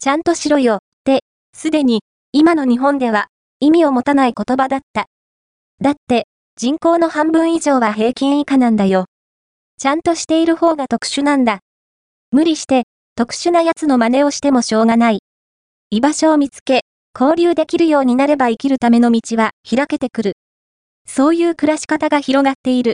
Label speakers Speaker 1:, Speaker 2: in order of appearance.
Speaker 1: ちゃんとしろよ、って、すでに、今の日本では、意味を持たない言葉だった。だって、人口の半分以上は平均以下なんだよ。ちゃんとしている方が特殊なんだ。無理して、特殊な奴の真似をしてもしょうがない。居場所を見つけ、交流できるようになれば生きるための道は開けてくる。そういう暮らし方が広がっている。